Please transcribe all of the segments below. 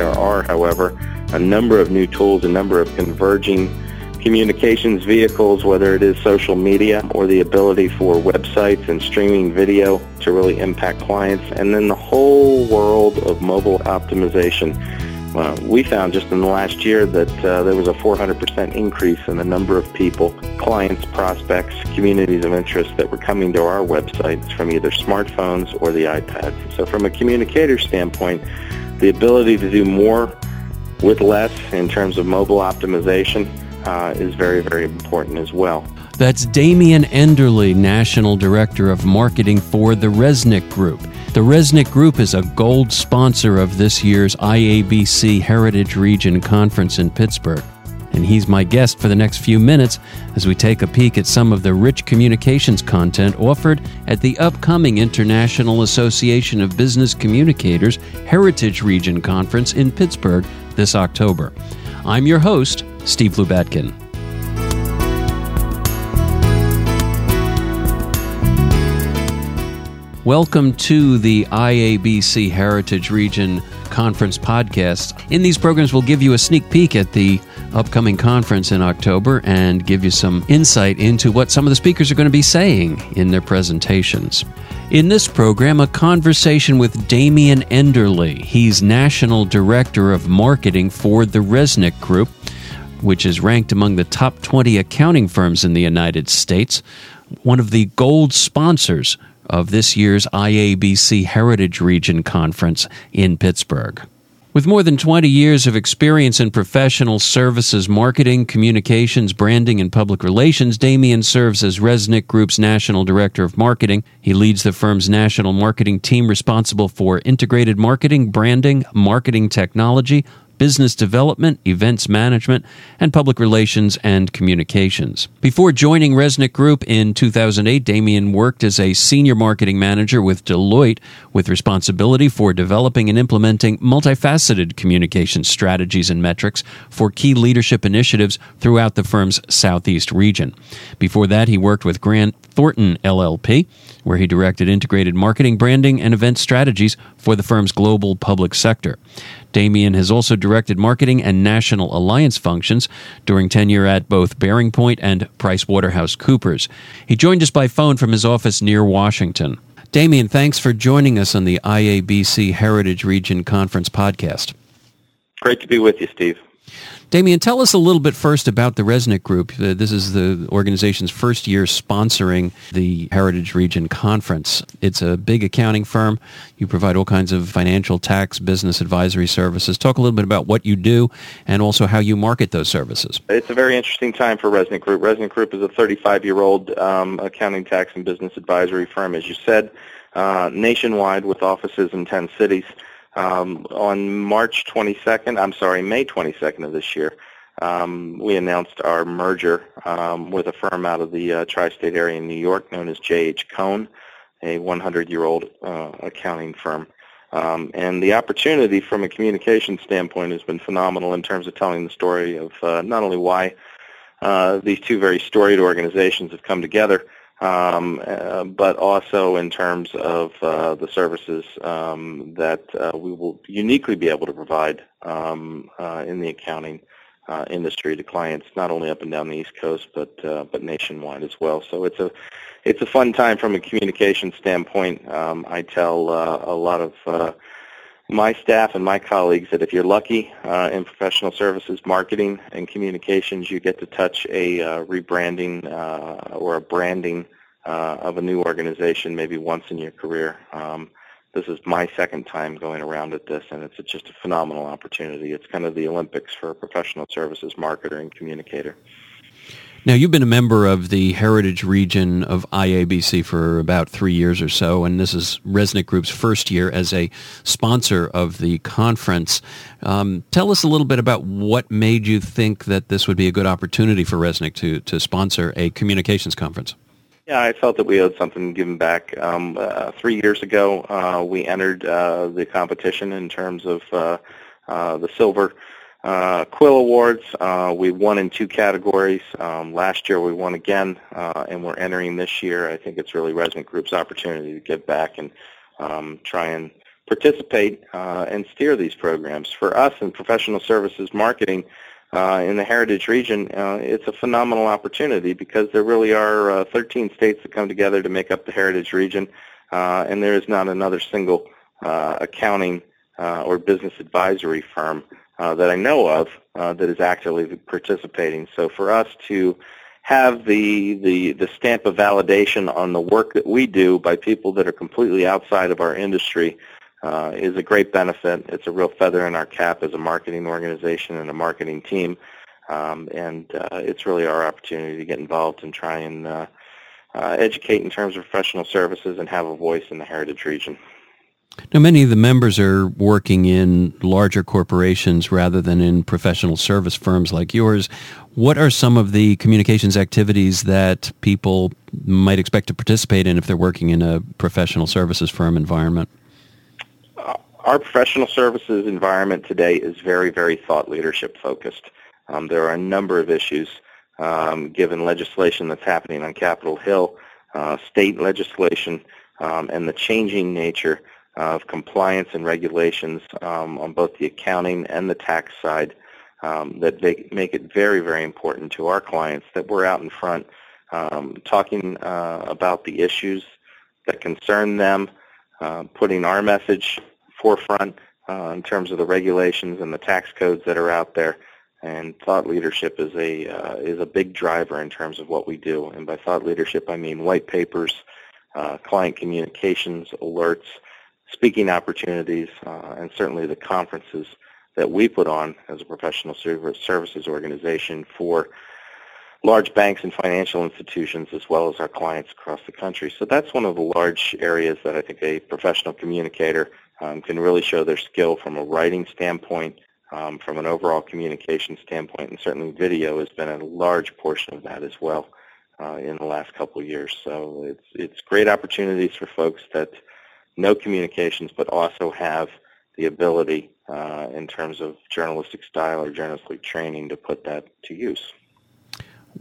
There are, however, a number of new tools, a number of converging communications vehicles, whether it is social media or the ability for websites and streaming video to really impact clients, and then the whole world of mobile optimization. Uh, we found just in the last year that uh, there was a 400% increase in the number of people, clients, prospects, communities of interest that were coming to our websites from either smartphones or the iPads. So from a communicator standpoint, the ability to do more with less in terms of mobile optimization uh, is very, very important as well. That's Damien Enderle, National Director of Marketing for the Reznick Group. The Reznick Group is a gold sponsor of this year's IABC Heritage Region Conference in Pittsburgh. And he's my guest for the next few minutes as we take a peek at some of the rich communications content offered at the upcoming International Association of Business Communicators Heritage Region Conference in Pittsburgh this October. I'm your host, Steve Lubetkin. Welcome to the IABC Heritage Region Conference podcast. In these programs, we'll give you a sneak peek at the upcoming conference in October and give you some insight into what some of the speakers are going to be saying in their presentations. In this program, a conversation with Damien Enderle. He's National Director of Marketing for the Reznick Group which is ranked among the top 20 accounting firms in the United States, one of the gold sponsors of this year's IABC Heritage Region Conference in Pittsburgh. With more than 20 years of experience in professional services, marketing, communications, branding, and public relations, Damien serves as Reznick Group's National Director of Marketing. He leads the firm's national marketing team responsible for integrated marketing, branding, marketing technology, business development, events management, and public relations and communications. Before joining Reznick Group in 2008, Damien worked as a senior marketing manager with Deloitte with responsibility for developing and implementing multifaceted communication strategies and metrics for key leadership initiatives throughout the firm's Southeast region. Before that, he worked with Grant Thornton LLP, where he directed integrated marketing, branding, and event strategies for the firm's global public sector. Damien has also directed marketing and national alliance functions during tenure at both BearingPoint and PricewaterhouseCoopers. He joined us by phone from his office near Washington. Damien, thanks for joining us on the IABC Heritage Region Conference podcast. Great to be with you, Steve. Damien, tell us a little bit first about the Reznick Group. Uh, this is the organization's first year sponsoring the Heritage Region Conference. It's a big accounting firm. You provide all kinds of financial, tax, business advisory services. Talk a little bit about what you do and also how you market those services. It's a very interesting time for Reznick Group. Reznick Group is a 35-year-old um, accounting, tax, and business advisory firm, as you said, uh, nationwide with offices in 10 cities. Um, on March 22nd, I'm sorry, May 22nd of this year, um, we announced our merger um, with a firm out of the uh, tri-state area in New York known as J.H. Cohn, a 100-year-old uh, accounting firm. Um, and the opportunity from a communication standpoint has been phenomenal in terms of telling the story of uh, not only why uh, these two very storied organizations have come together, um, uh, but also in terms of uh, the services um, that uh, we will uniquely be able to provide um, uh, in the accounting uh, industry to clients, not only up and down the East Coast, but uh, but nationwide as well. So it's a it's a fun time from a communication standpoint. Um, I tell a lot of my staff and my colleagues that if you're lucky uh, in professional services, marketing, and communications, you get to touch a uh, rebranding uh, or a branding uh, of a new organization maybe once in your career. Um, this is my second time going around at this, and it's just a phenomenal opportunity. It's kind of the Olympics for a professional services marketer and communicator. Now, you've been a member of the Heritage Region of IABC for about three years or so, and this is Reznick Group's first year as a sponsor of the conference. Um, tell us a little bit about what made you think that this would be a good opportunity for Reznick to, to sponsor a communications conference. Yeah, I felt that we owed something given back. Um, uh, three years ago, uh, we entered uh, the competition in terms of uh, uh, the silver uh, Quill Awards. Uh, we won in two categories. Um, last year we won again, uh, and we're entering this year. I think it's really Reznick Group's opportunity to give back and um, try and participate uh, and steer these programs. For us in professional services marketing uh, in the Heritage region, uh, it's a phenomenal opportunity because there really are uh, 13 states that come together to make up the Heritage region, and there is not another single accounting or business advisory firm that I know of that is actively participating. So for us to have the, the, the stamp of validation on the work that we do by people that are completely outside of our industry uh, is a great benefit. It's a real feather in our cap as a marketing organization and a marketing team. Um, and uh, it's really our opportunity to get involved and try and uh, uh, educate in terms of professional services and have a voice in the heritage region. Now, many of the members are working in larger corporations rather than in professional service firms like yours. What are some of the communications activities that people might expect to participate in if they're working in a professional services firm environment? our professional services environment today is very, very thought leadership focused. Um, there are a number of issues um, given legislation that's happening on Capitol Hill, uh, state legislation, um, and the changing nature of compliance and regulations um, on both the accounting and the tax side um, that they make it very, very important to our clients that we're out in front um, talking uh, about the issues that concern them, uh, putting our message forefront uh, in terms of the regulations and the tax codes that are out there. And thought leadership is a uh, is a big driver in terms of what we do. And by thought leadership, I mean white papers, uh, client communications, alerts, speaking opportunities, uh, and certainly the conferences that we put on as a professional services organization for large banks and financial institutions as well as our clients across the country. So that's one of the large areas that I think a professional communicator um, can really show their skill from a writing standpoint, um, from an overall communication standpoint, and certainly video has been a large portion of that as well uh, in the last couple of years. So it's it's great opportunities for folks that know communications but also have the ability uh, in terms of journalistic style or journalistic training to put that to use.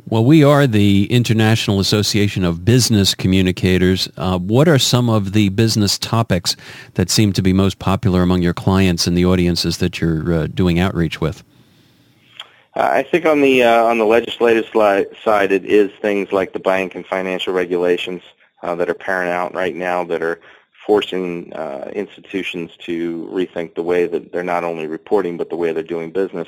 Well, we are the International Association of Business Communicators. Uh, what are some of the business topics that seem to be most popular among your clients and the audiences that you're uh, doing outreach with? Uh, I think on the uh, on the legislative side, it is things like the bank and financial regulations uh, that are paramount out right now that are forcing uh, institutions to rethink the way that they're not only reporting but the way they're doing business.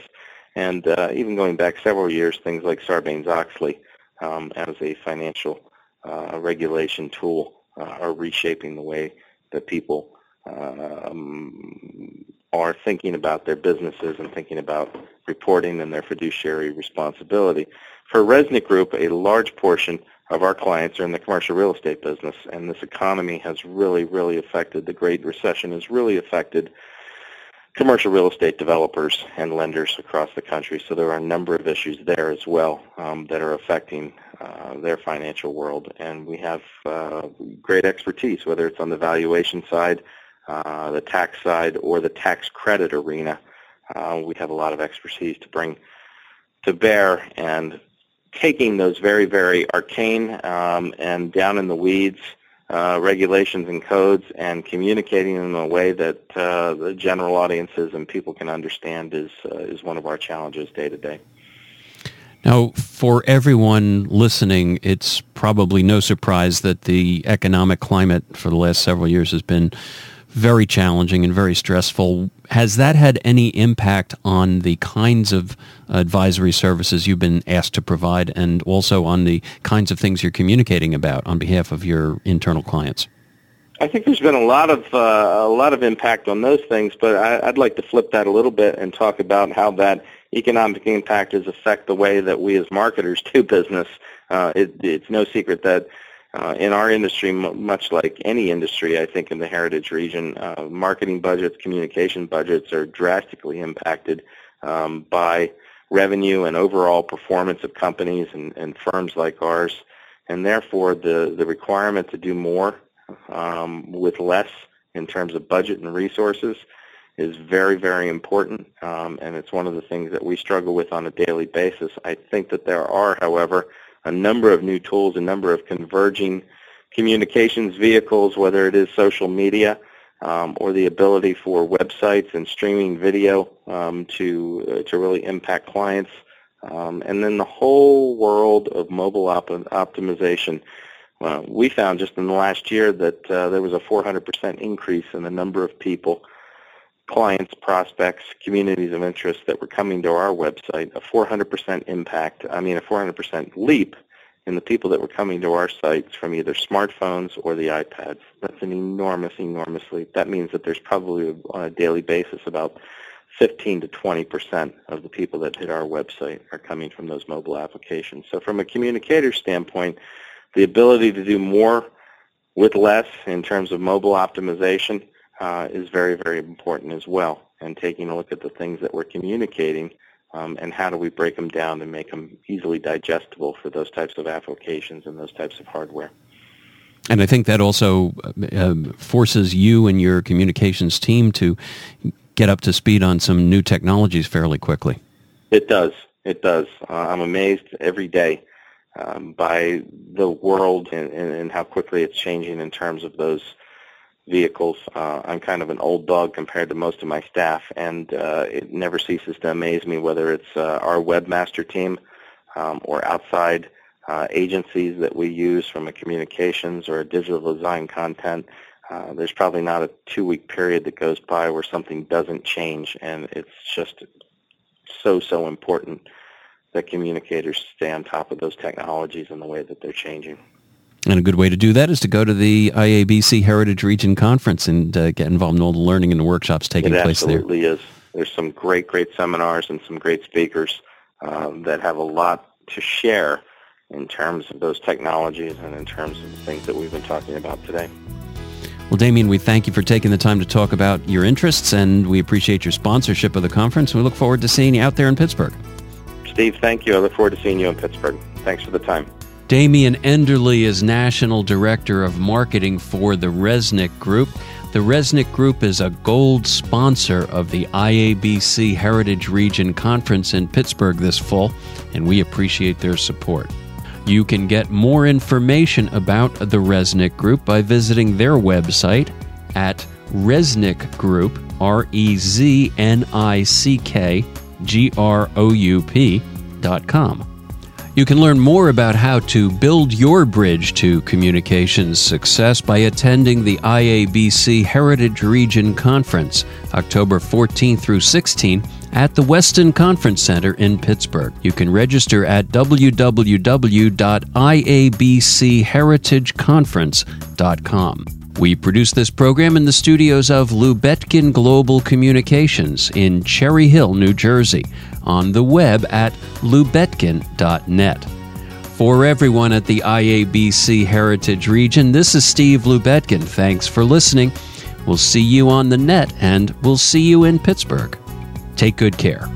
And uh, even going back several years, things like Sarbanes-Oxley um, as a financial uh, regulation tool uh, are reshaping the way that people um, are thinking about their businesses and thinking about reporting and their fiduciary responsibility. For Reznick Group, a large portion of our clients are in the commercial real estate business, and this economy has really, really affected, the Great Recession has really affected commercial real estate developers and lenders across the country. So there are a number of issues there as well um, that are affecting uh, their financial world. And we have uh, great expertise, whether it's on the valuation side, uh, the tax side, or the tax credit arena. Uh, we have a lot of expertise to bring to bear and taking those very, very arcane um, and down in the weeds uh, regulations and codes and communicating them in a way that uh, the general audiences and people can understand is uh, is one of our challenges day to day. Now, for everyone listening, it's probably no surprise that the economic climate for the last several years has been very challenging and very stressful. Has that had any impact on the kinds of advisory services you've been asked to provide and also on the kinds of things you're communicating about on behalf of your internal clients? I think there's been a lot of uh, a lot of impact on those things, but I, would like to flip that a little bit and talk about how that economic impact has affect the way that we as marketers do business. Uh, it, it's no secret that uh, in our industry, much like any industry, I think in the heritage region, uh, marketing budgets, communication budgets are drastically impacted um, by revenue and overall performance of companies and, and, firms like ours. And therefore, the, the requirement to do more um, with less in terms of budget and resources is very, very important. Um, and it's one of the things that we struggle with on a daily basis. I think that there are, however, a number of new tools, a number of converging communications vehicles, whether it is social media um, or the ability for websites and streaming video um, to uh, to really impact clients, um, and then the whole world of mobile op- optimization. Uh, we found just in the last year that uh, there was a 400% increase in the number of people, clients, prospects, communities of interest that were coming to our website. A 400% impact. I mean, a 400% leap in the people that were coming to our sites from either smartphones or the iPads. That's an enormous, enormous leap. That means that there's probably on a daily basis about 15 to 20 percent of the people that hit our website are coming from those mobile applications. So from a communicator standpoint, the ability to do more with less in terms of mobile optimization uh, is very, very important as well. And taking a look at the things that we're communicating um, and how do we break them down and make them easily digestible for those types of applications and those types of hardware. And I think that also uh, forces you and your communications team to get up to speed on some new technologies fairly quickly. It does. It does. Uh, I'm amazed every day um, by the world and, and, how quickly it's changing in terms of those vehicles. Uh, I'm kind of an old dog compared to most of my staff, and uh, it never ceases to amaze me whether it's uh, our webmaster team um, or outside uh, agencies that we use from a communications or a digital design content. Uh, there's probably not a two-week period that goes by where something doesn't change, and it's just so, so important that communicators stay on top of those technologies and the way that they're changing. And a good way to do that is to go to the IABC Heritage Region Conference and uh, get involved in all the learning and the workshops taking it place there. It absolutely is. There's some great, great seminars and some great speakers um, that have a lot to share in terms of those technologies and in terms of the things that we've been talking about today. Well, Damien, we thank you for taking the time to talk about your interests, and we appreciate your sponsorship of the conference. We look forward to seeing you out there in Pittsburgh. Steve, thank you. I look forward to seeing you in Pittsburgh. Thanks for the time. Damien Enderle is National Director of Marketing for the Reznick Group. The Reznick Group is a gold sponsor of the IABC Heritage Region Conference in Pittsburgh this fall, and we appreciate their support. You can get more information about the Reznick Group by visiting their website at Reznick Group, R E Z N I C K G R O U P dot com. You can learn more about how to build your bridge to communications success by attending the IABC Heritage Region Conference, October 14 through 16 at the Westin Conference Center in Pittsburgh. You can register at www.iabcheritageconference.com. We produce this program in the studios of Lubetkin Global Communications in Cherry Hill, New Jersey, on the web at lubetkin.net. For everyone at the IABC Heritage Region, this is Steve Lubetkin. Thanks for listening. We'll see you on the net and we'll see you in Pittsburgh. Take good care.